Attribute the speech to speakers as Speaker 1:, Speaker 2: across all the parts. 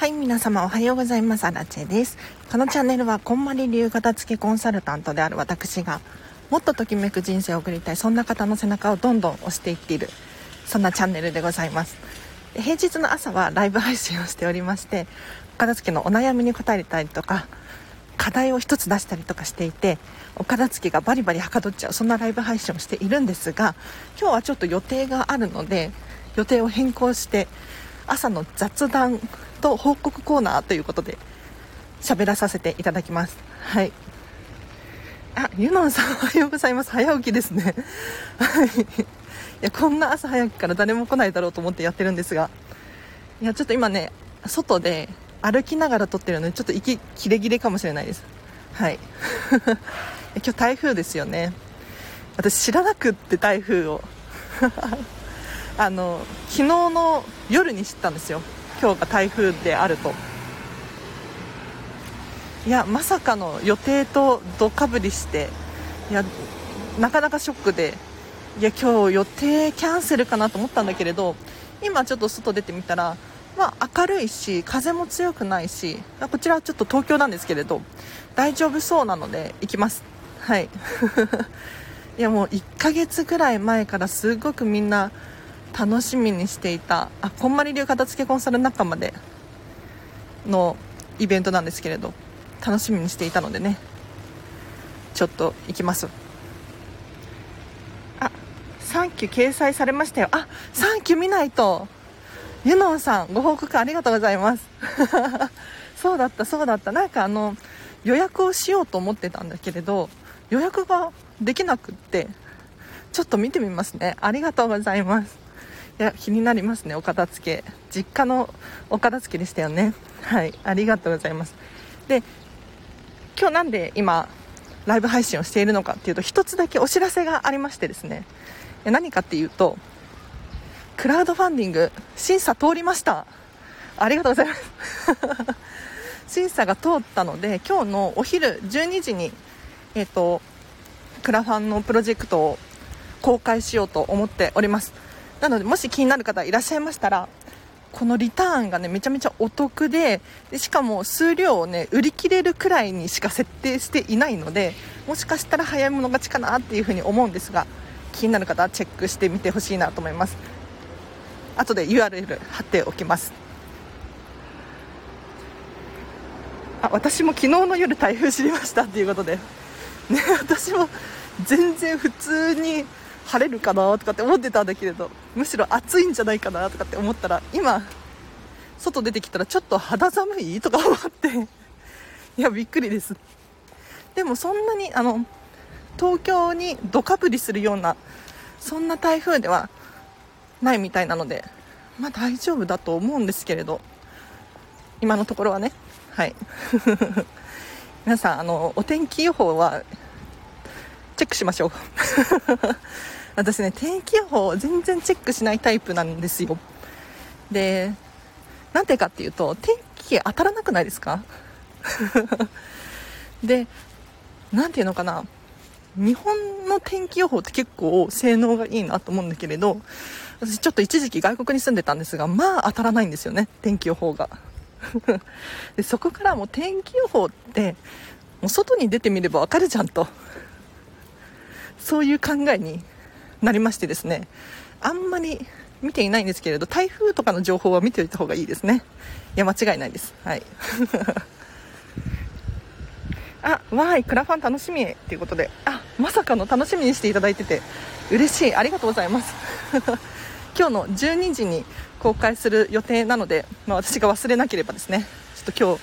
Speaker 1: はい皆様おはようございます。アラチェです。このチャンネルはこんまり流片付けコンサルタントである私がもっとときめく人生を送りたいそんな方の背中をどんどん押していっているそんなチャンネルでございます。平日の朝はライブ配信をしておりまして片付けのお悩みに答えたりとか課題を1つ出したりとかしていてお片付けがバリバリはかどっちゃうそんなライブ配信をしているんですが今日はちょっと予定があるので予定を変更して朝の雑談と報告コーナーということで喋らさせていただきます。はい。あユノンさんおはようございます。早起きですね。はい。いやこんな朝早くから誰も来ないだろうと思ってやってるんですが。いやちょっと今ね外で歩きながら撮ってるのでちょっと息切れ切れかもしれないです。はい。今日台風ですよね。私知らなくって台風を。あの昨日の夜に知ったんですよ。今日が台風であると。いやまさかの予定とどかぶりしていやなかなかショックでいや今日予定キャンセルかなと思ったんだけれど今ちょっと外出てみたら、まあ、明るいし風も強くないしこちらはちょっと東京なんですけれど大丈夫そうなので行きます。はい。いやもう1ヶ月ぐらい前からすごくみんな楽しみにしていたあこんまり流片付けコンサル仲間でのイベントなんですけれど楽しみにしていたのでね。ちょっと行きます。あサンキュー掲載されましたよ。あサンキュー見ないと。ユノンさんご報告ありがとうございます。そうだったそうだった。なんかあの予約をしようと思ってたんだけれど予約ができなくってちょっと見てみますね。ありがとうございます。いや気になりますねお片付け。実家のお片付けでしたよね。はい。ありがとうございます。で今日なんで今ライブ配信をしているのかっていうと一つだけお知らせがありましてですね。何かっていうとクラウドファンディング審査通りました。ありがとうございます。審査が通ったので今日のお昼12時にえっ、ー、とクラファンのプロジェクトを公開しようと思っております。なのでもし気になる方いらっしゃいましたらこのリターンがねめちゃめちゃお得ででしかも数量をね売り切れるくらいにしか設定していないのでもしかしたら早い者勝ちかなっていうふうに思うんですが気になる方はチェックしてみてほしいなと思います。後で URL 貼っておきます。あ私も昨日の夜台風知りましたっていうことで。ね私も全然普通に晴れるかなとかって思ってたんだけれどむしろ暑いんじゃないかなとかって思ったら今外出てきたらちょっと肌寒いとか思っていやびっくりです。でもそんなにあの東京にどかぶりするようなそんな台風ではないみたいなのでまあ大丈夫だと思うんですけれど今のところはね。はい。皆さんあのお天気予報はチェックしましょう。私ね天気予報全然チェックしないタイプなんですよ。でなんていうかっていうと天気当たらなくないですか？で何ていうのかな？日本の天気予報って結構性能がいいなと思うんだけれど私ちょっと一時期外国に住んでたんですがまあ当たらないんですよね天気予報が。でそこからもう天気予報ってもう外に出てみればわかるじゃんと。そういう考えになりましてですねあんまり見ていないんですけれど台風とかの情報は見ておいた方がいいですね。いや間違いないです。はい。あわーいクラファン楽しみっていうことであまさかの楽しみにしていただいてて嬉しい。ありがとうございます。今日の12時に公開する予定なので、まあ、私が忘れなければですね。ちょっと今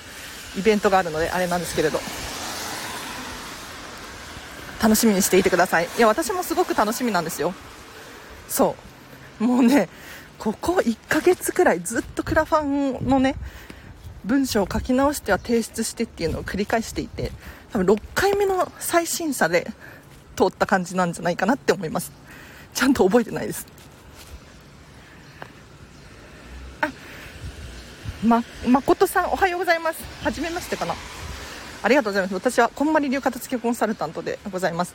Speaker 1: 日イベントがあるのであれなんですけれど。楽しみにしていてください。いや私もすごく楽しみなんですよ。そう。もうねここ1ヶ月くらいずっとクラファンのね文章を書き直しては提出してっていうのを繰り返していて多分6回目の再審査で通った感じなんじゃないかなって思います。ちゃんと覚えてないです。あま誠さんおはようございます。初めましてかな。ありがとうございます。私はこんまり流片付けコンサルタントでございます。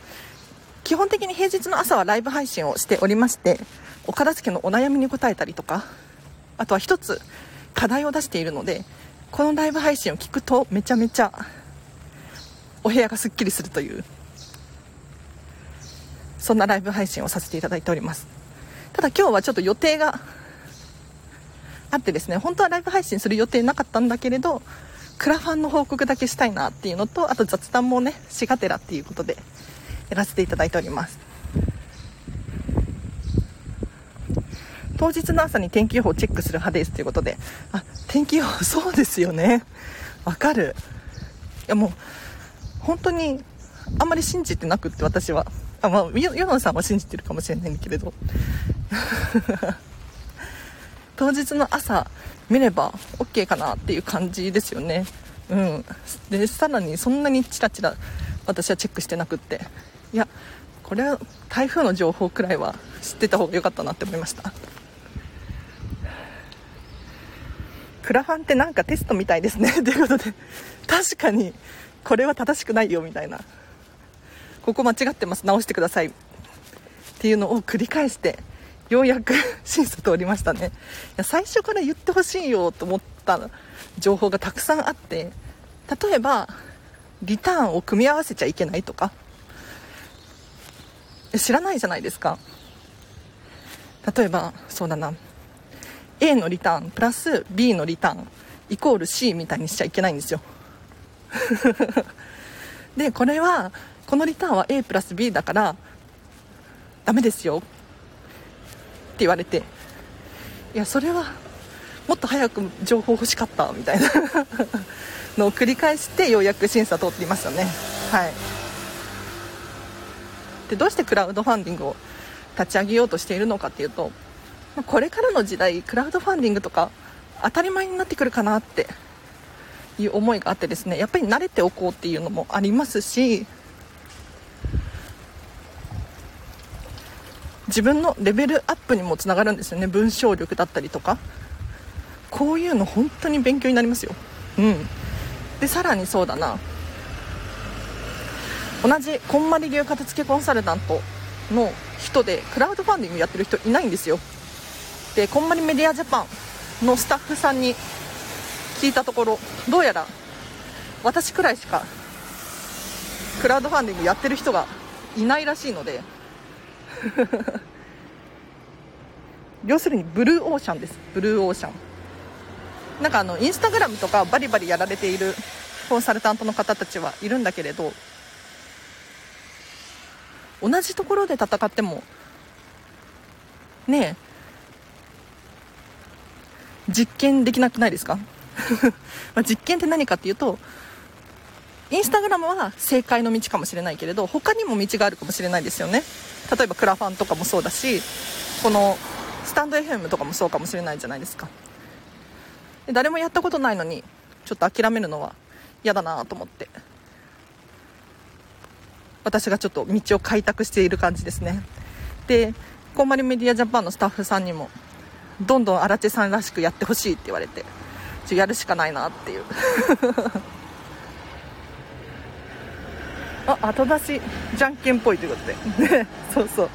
Speaker 1: 基本的に平日の朝はライブ配信をしておりましてお片付けのお悩みに答えたりとかあとは1つ課題を出しているのでこのライブ配信を聞くとめちゃめちゃお部屋がすっきりするというそんなライブ配信をさせていただいております。ただ今日はちょっと予定があってですね本当はライブ配信する予定なかったんだけれどクラファンの報告だけしたいなっていうのとあと雑談もねしがてらっていうことでやらせていただいております。当日の朝に天気予報をチェックする派ですということであ天気予報そうですよね。わかる。いやもう本当にあんまり信じてなくって私は。あまあ世のさんは信じてるかもしれないんだけれど。当日の朝見れば OK かなっていう感じですよね。うん。でさらにそんなにチラチラ私はチェックしてなくって。いやこれは台風の情報くらいは知ってた方が良かったなって思いました。クラファンってなんかテストみたいですね。ということで確かにこれは正しくないよみたいな。ここ間違ってます。直してください。っていうのを繰り返してようやく審査通りましたね。いや最初から言ってほしいよと思った情報がたくさんあって例えばリターンを組み合わせちゃいけないとか。知らないじゃないですか。例えばそうだな。A のリターンプラス B のリターンイコール C みたいにしちゃいけないんですよ。でこれはこのリターンは A プラス B だからダメですよ。言われていやそれはもっと早く情報欲しかったみたいな のを繰り返してようやく審査通っていましたね。はい。でどうしてクラウドファンディングを立ち上げようとしているのかっていうとこれからの時代クラウドファンディングとか当たり前になってくるかなっていう思いがあってですねやっぱり慣れておこうっていうのもありますし自分のレベルアップにもつながるんですよね。文章力だったりとか。こういうの本当に勉強になりますよ。うん。でさらにそうだな。同じこんまり流片付けコンサルタントの人でクラウドファンディングやってる人いないんですよ。でこんまりメディアジャパンのスタッフさんに聞いたところどうやら私くらいしかクラウドファンディングやってる人がいないらしいので 要するにブルーオーシャンです。ブルーオーシャン。なんかあのインスタグラムとかバリバリやられているコンサルタントの方たちはいるんだけれど同じところで戦ってもねえ実験できなくないですか？ま実験って何かっていうとインスタグラムは正解の道かもしれないけれど他にも道があるかもしれないですよね。例えばクラファンとかもそうだしこのスタンド FM とかもそうかもしれないじゃないですか。誰もやったことないのにちょっと諦めるのは嫌だなと思って。私がちょっと道を開拓している感じですね。でこんまりメディアジャパンのスタッフさんにもどんどん荒地さんらしくやってほしいって言われてちょやるしかないなっていう。あ後出しじゃんけんっぽいということで。そうそう。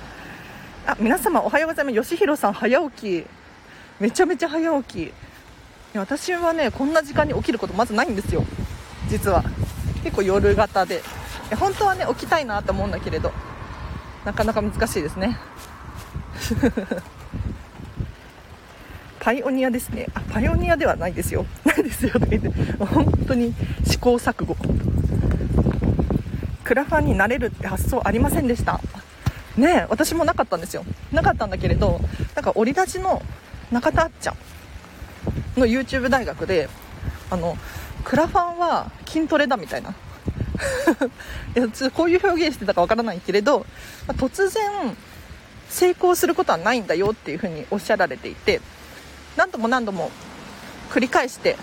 Speaker 1: あ皆様おはようございます。吉弘さん早起き。めちゃめちゃ早起き。私はねこんな時間に起きることまずないんですよ。実は。結構夜型で。本当はね起きたいなと思うんだけれど。なかなか難しいですね。パイオニアですね。あパイオニアではないですよ。ないですよ。と言って本当に試行錯誤。クラファンになれるって発想ありませんでした？ね私もなかったんですよ。なかったんだけれどなんか折り立ちの中田あっちゃんの YouTube 大学であのクラファンは筋トレだみたいな。いやこういう表現してたかわからないけれど、突然成功することはないんだよっていうふうにおっしゃられていて何度も何度も繰り返して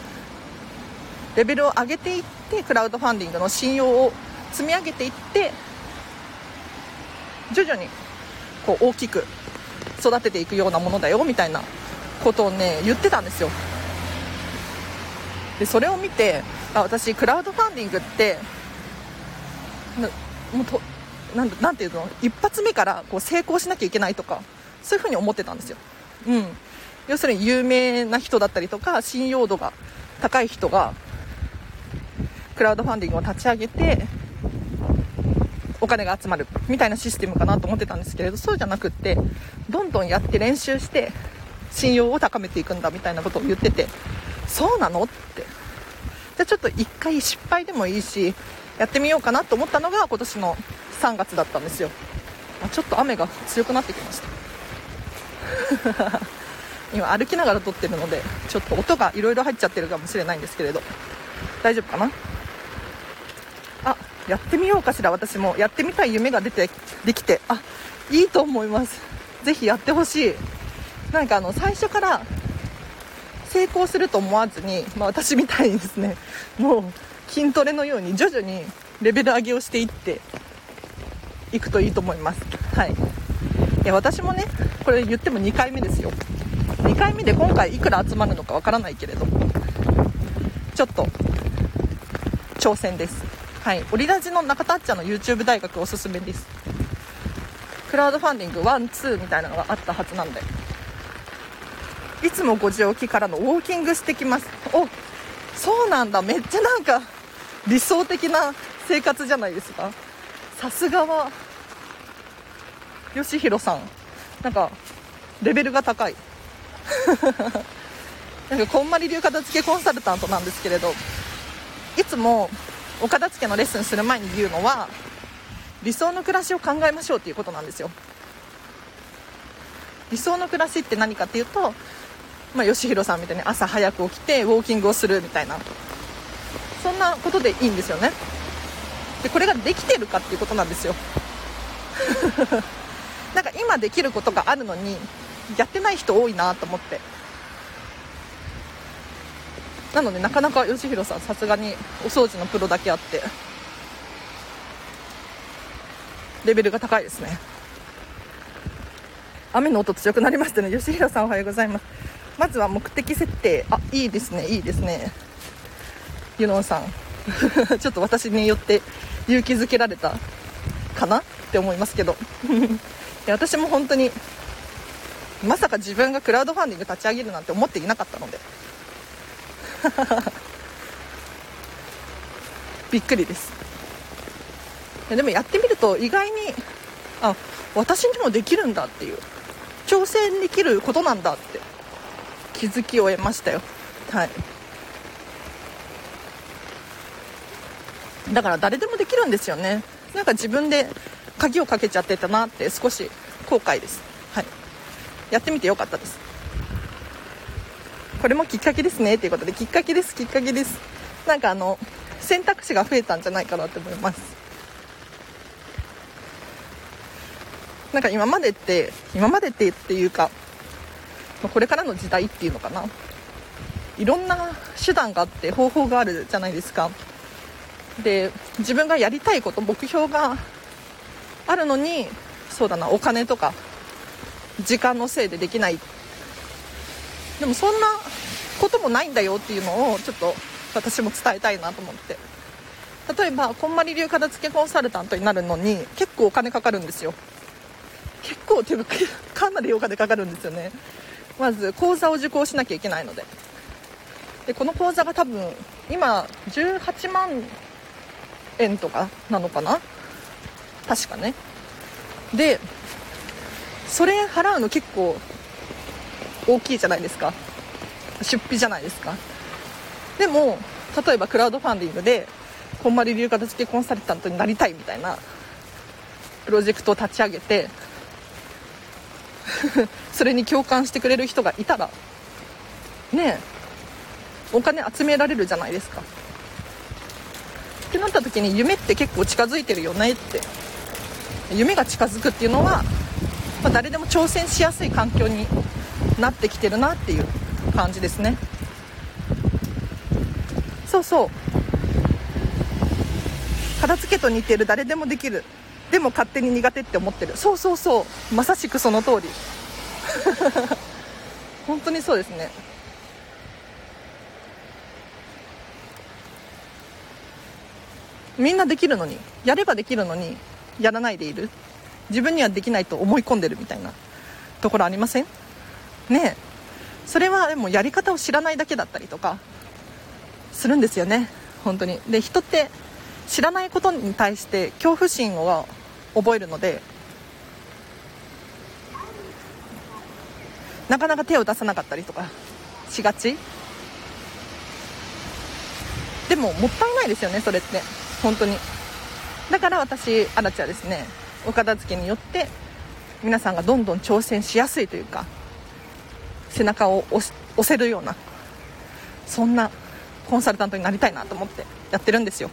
Speaker 1: レベルを上げていってクラウドファンディングの信用を積み上げていって徐々にこう大きく育てていくようなものだよみたいなことをね言ってたんですよ。でそれを見てあ私クラウドファンディングってもうとなんなんていうの？一発目からこう成功しなきゃいけないとかそういうふうに思ってたんですよ、うん、要するに有名な人だったりとか信用度が高い人がクラウドファンディングを立ち上げてお金が集まるみたいなシステムかなと思ってたんですけれどそうじゃなくってどんどんやって練習して信用を高めていくんだみたいなことを言っててそうなのって。じゃあちょっと1回失敗でもいいしやってみようかなと思ったのが今年の3月だったんですよ。あちょっと雨が強くなってきました。今歩きながら撮ってるのでちょっと音がいろいろ入っちゃってるかもしれないんですけれど。大丈夫かな？やってみようかしら。私も。やってみたい夢が出てできて。あいいと思います。ぜひやってほしい。なんかあの最初から成功すると思わずに、まあ、私みたいにですね。もう筋トレのように徐々にレベル上げをしていっていくといいと思います。はい。いや私もねこれ言っても2回目ですよ。2回目で今回いくら集まるのかわからないけれどちょっと挑戦です。はい。オリラジの中田っちゃんの YouTube 大学おすすめです。クラウドファンディング12みたいなのがあったはずなんで。いつも5時起きからのウォーキングしてきます。おそうなんだ。めっちゃなんか理想的な生活じゃないですか。さすがは吉弘さん。なんかレベルが高い。なんかこんまり流片付けコンサルタントなんですけれどいつもお片付けのレッスンする前に言うのは理想の暮らしを考えましょうっていうことなんですよ。理想の暮らしって何かっていうと、まあ、吉弘さんみたいに朝早く起きてウォーキングをするみたいな。そんなことでいいんですよね。でこれができてるかっていうことなんですよ。なんか今できることがあるのにやってない人多いなと思って。なのでなかなか吉弘さんさすがにお掃除のプロだけあって。レベルが高いですね。雨の音強くなりましたね。吉弘さんおはようございます。まずは目的設定。あいいですね。いいですね。ユノンさん。ちょっと私によって勇気づけられたかな？って思いますけど。いや私も本当にまさか自分がクラウドファンディング立ち上げるなんて思っていなかったので。びっくりです。でもやってみると意外にあ私にもできるんだっていう挑戦できることなんだって気づきを得ましたよ。はい。だから誰でもできるんですよね。なんか自分で鍵をかけちゃってたなって少し後悔です。はい。やってみてよかったです。これもきっかけですねということできっかけですきっかけです。なんかあの選択肢が増えたんじゃないかなって思います。なんか今までって今までってっていうかこれからの時代っていうのかな。いろんな手段があって方法があるじゃないですか。で自分がやりたいこと目標があるのにそうだなお金とか時間のせいでできないっでもそんなこともないんだよっていうのをちょっと私も伝えたいなと思って。例えばこんまり流片付けコンサルタントになるのに結構お金かかるんですよ。結構っていうかかなりお金かかるんですよね。まず講座を受講しなきゃいけないので。でこの講座が多分今18万円とかなのかな？確かね。でそれ払うの結構大きいじゃないですか。出費じゃないですか。でも例えばクラウドファンディングでこんまり流片付けコンサルタントになりたいみたいなプロジェクトを立ち上げて それに共感してくれる人がいたらねお金集められるじゃないですか。ってなった時に夢って結構近づいてるよねって夢が近づくっていうのは、まあ、誰でも挑戦しやすい環境になってきてるなっていう感じですね。そうそう。片付けと似てる誰でもできる。でも勝手に苦手って思ってる。そうそうそう。まさしくその通り。本当にそうですね。みんなできるのに。やればできるのに。やらないでいる。自分にはできないと思い込んでるみたいなところありません？ね。それはでもやり方を知らないだけだったりとかするんですよね。本当に。で人って知らないことに対して恐怖心を覚えるのでなかなか手を出さなかったりとかしがち。でももったいないですよねそれって。本当に。だから私アラチはですね。お片付けによって皆さんがどんどん挑戦しやすいというか背中を押せるようなそんなコンサルタントになりたいなと思ってやってるんですよ。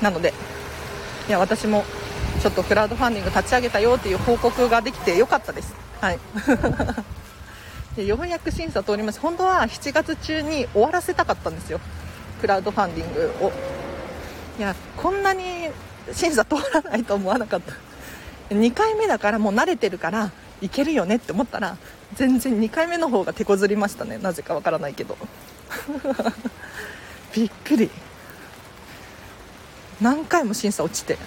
Speaker 1: なのでいや私もちょっとクラウドファンディング立ち上げたよっていう報告ができてよかったです。はい。でようやく審査通りました本当は7月中に終わらせたかったんですよ。クラウドファンディングを。いやこんなに審査通らないと思わなかった。2回目だからもう慣れてるからいけるよねって思ったら全然2回目の方が手こずりましたね。なぜかわからないけど。びっくり。何回も審査落ちて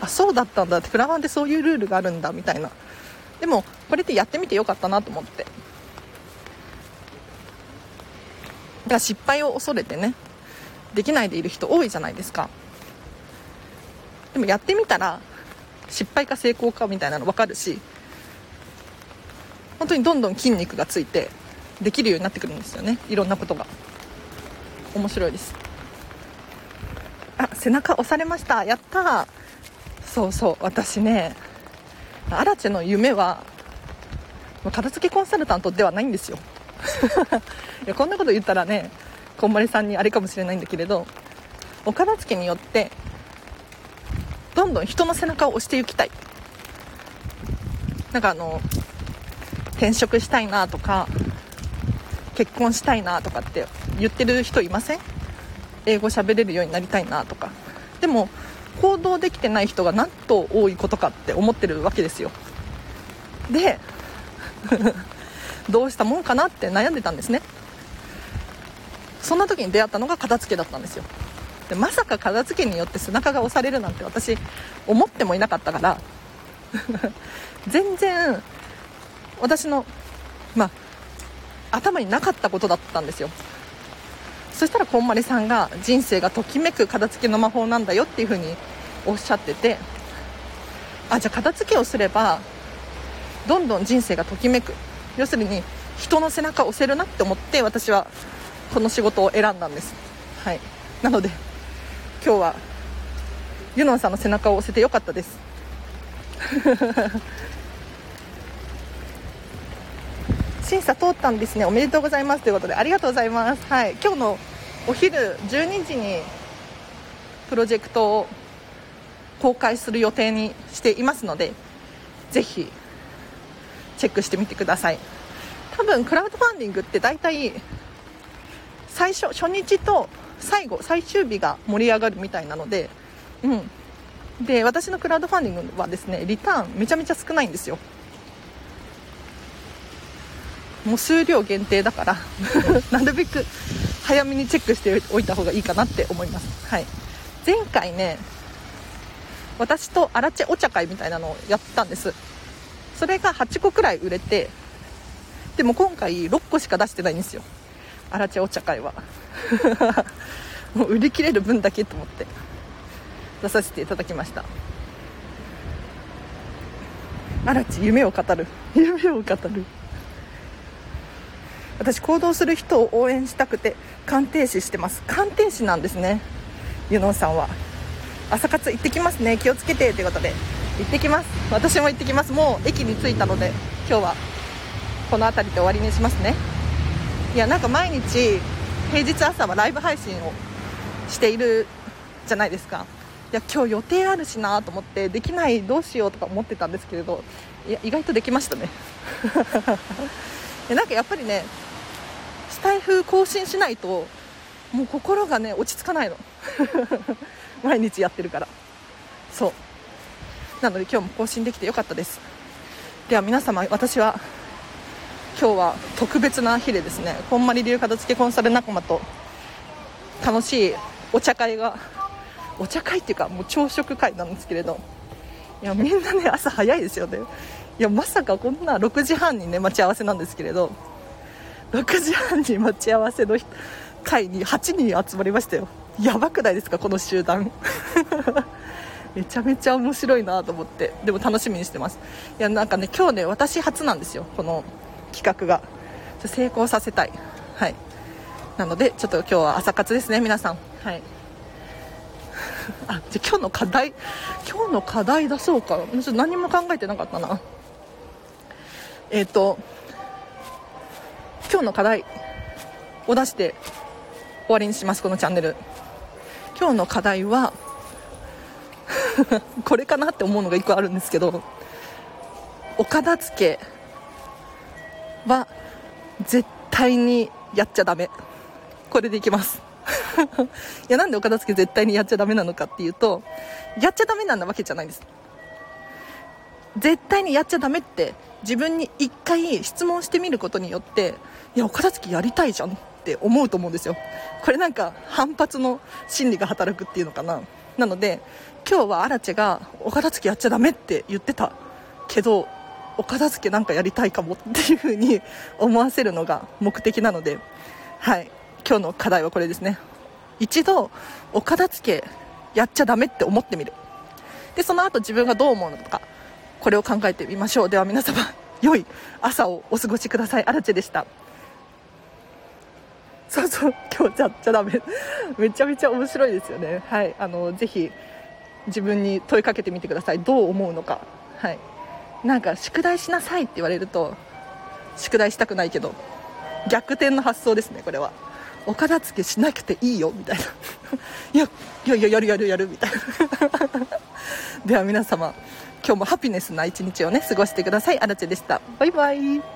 Speaker 1: あそうだったんだってクラファンでそういうルールがあるんだみたいな。でもこれってやってみてよかったなと思って。だから失敗を恐れてねできないでいる人多いじゃないですか。でもやってみたら失敗か成功かみたいなの分かるし本当にどんどん筋肉がついてできるようになってくるんですよね。いろんなことが。面白いです。あ背中押されました。やったそうそう。私ねアラチェの夢は片付けコンサルタントではないんですよ。いやこんなこと言ったらねこんまりさんにあれかもしれないんだけれどお片付けによってどんどん人の背中を押していきたい。なんかあの転職したいなとか結婚したいなとかって言ってる人いません？英語喋れるようになりたいなとか。でも行動できてない人がなんと多いことかって思ってるわけですよ。で どうしたもんかなって悩んでたんですね。そんな時に出会ったのが片付けだったんですよ。でまさか片付けによって背中が押されるなんて私思ってもいなかったから 全然私のまあ頭になかったことだったんですよ。そしたらこんまりさんが人生がときめく片付けの魔法なんだよっていう風におっしゃっててあじゃあ片付けをすればどんどん人生がときめく。要するに人の背中を押せるなって思って私はこの仕事を選んだんです。はい。なので今日はユノンさんの背中を押せてよかったです。審査通ったんですね。おめでとうございます。ということでありがとうございます。はい。今日のお昼12時にプロジェクトを公開する予定にしていますのでぜひチェックしてみてください。多分クラウドファンディングって大体最初初日と最後最終日が盛り上がるみたいなのでうん。で私のクラウドファンディングはですねリターンめちゃめちゃ少ないんですよ。もう数量限定だから なるべく早めにチェックしておいた方がいいかなって思います、はい、前回ね私とアラチェお茶会みたいなのをやったんです。それが8個くらい売れてでも今回6個しか出してないんですよ。アラチェお茶会は。もう売り切れる分だけと思って。出させていただきました。アラチ夢を語る。夢を語る。私行動する人を応援したくて鑑定士してます。鑑定士なんですね。ユノさんは。朝活行ってきますね。気をつけてということで。行ってきます。私も行ってきます。もう駅に着いたので今日はこの辺りで終わりにしますね。いやなんか毎日平日朝はライブ配信をしているじゃないですか。いや今日予定あるしなと思ってできないどうしようとか思ってたんですけれどいや意外とできましたね。なんかやっぱりねスタイフ更新しないともう心がね落ち着かないの。毎日やってるから。そう。なので今日も更新できてよかったです。では皆様私は今日は特別な日でですねこんまり流片付けコンサル仲間と楽しいお茶会がお茶会っていうかもう朝食会なんですけれどいやみんなね朝早いですよね。いやまさかこんな6時半にね待ち合わせなんですけれど6時半に待ち合わせの会に8人集まりましたよ。やばくないですかこの集団。めちゃめちゃ面白いなと思ってでも楽しみにしてます。いやなんかね今日ね私初なんですよこの企画が。成功させたい。はい。なのでちょっと今日は朝活ですね皆さん。はい。あじゃ今日の課題今日の課題出そうか。ちょっと何も考えてなかったな。えっ、ー、と今日の課題を出して終わりにしますこのチャンネル。今日の課題は これかなって思うのが1個あるんですけどお片付けは絶対にやっちゃダメ。これでいきます。いやなんでお片付け絶対にやっちゃダメなのかっていうとやっちゃダメなわけじゃないんです。絶対にやっちゃダメって自分に1回質問してみることによっていやお片付けやりたいじゃんって思うと思うんですよ。これなんか反発の心理が働くっていうのかな。なので今日はアラチェがお片付けやっちゃダメって言ってたけどお片付けなんかやりたいかもっていう風に思わせるのが目的なのではい。今日の課題はこれですね。一度お片付けやっちゃダメって思ってみる。でその後自分がどう思うのかこれを考えてみましょう。では皆様 良い朝をお過ごしください。アラチェでした。そうそう。今日やっちゃダメ。めちゃめちゃ面白いですよね。はい。あのぜひ自分に問いかけてみてください。どう思うのか。はい。なんか宿題しなさいって言われると宿題したくないけど逆転の発想ですねこれは。お片付けしなくていいよみたいな。いやいやいややるやるやるみたいな。では皆様今日もハピネスな一日をね過ごしてください。あらちでした。バイバイ。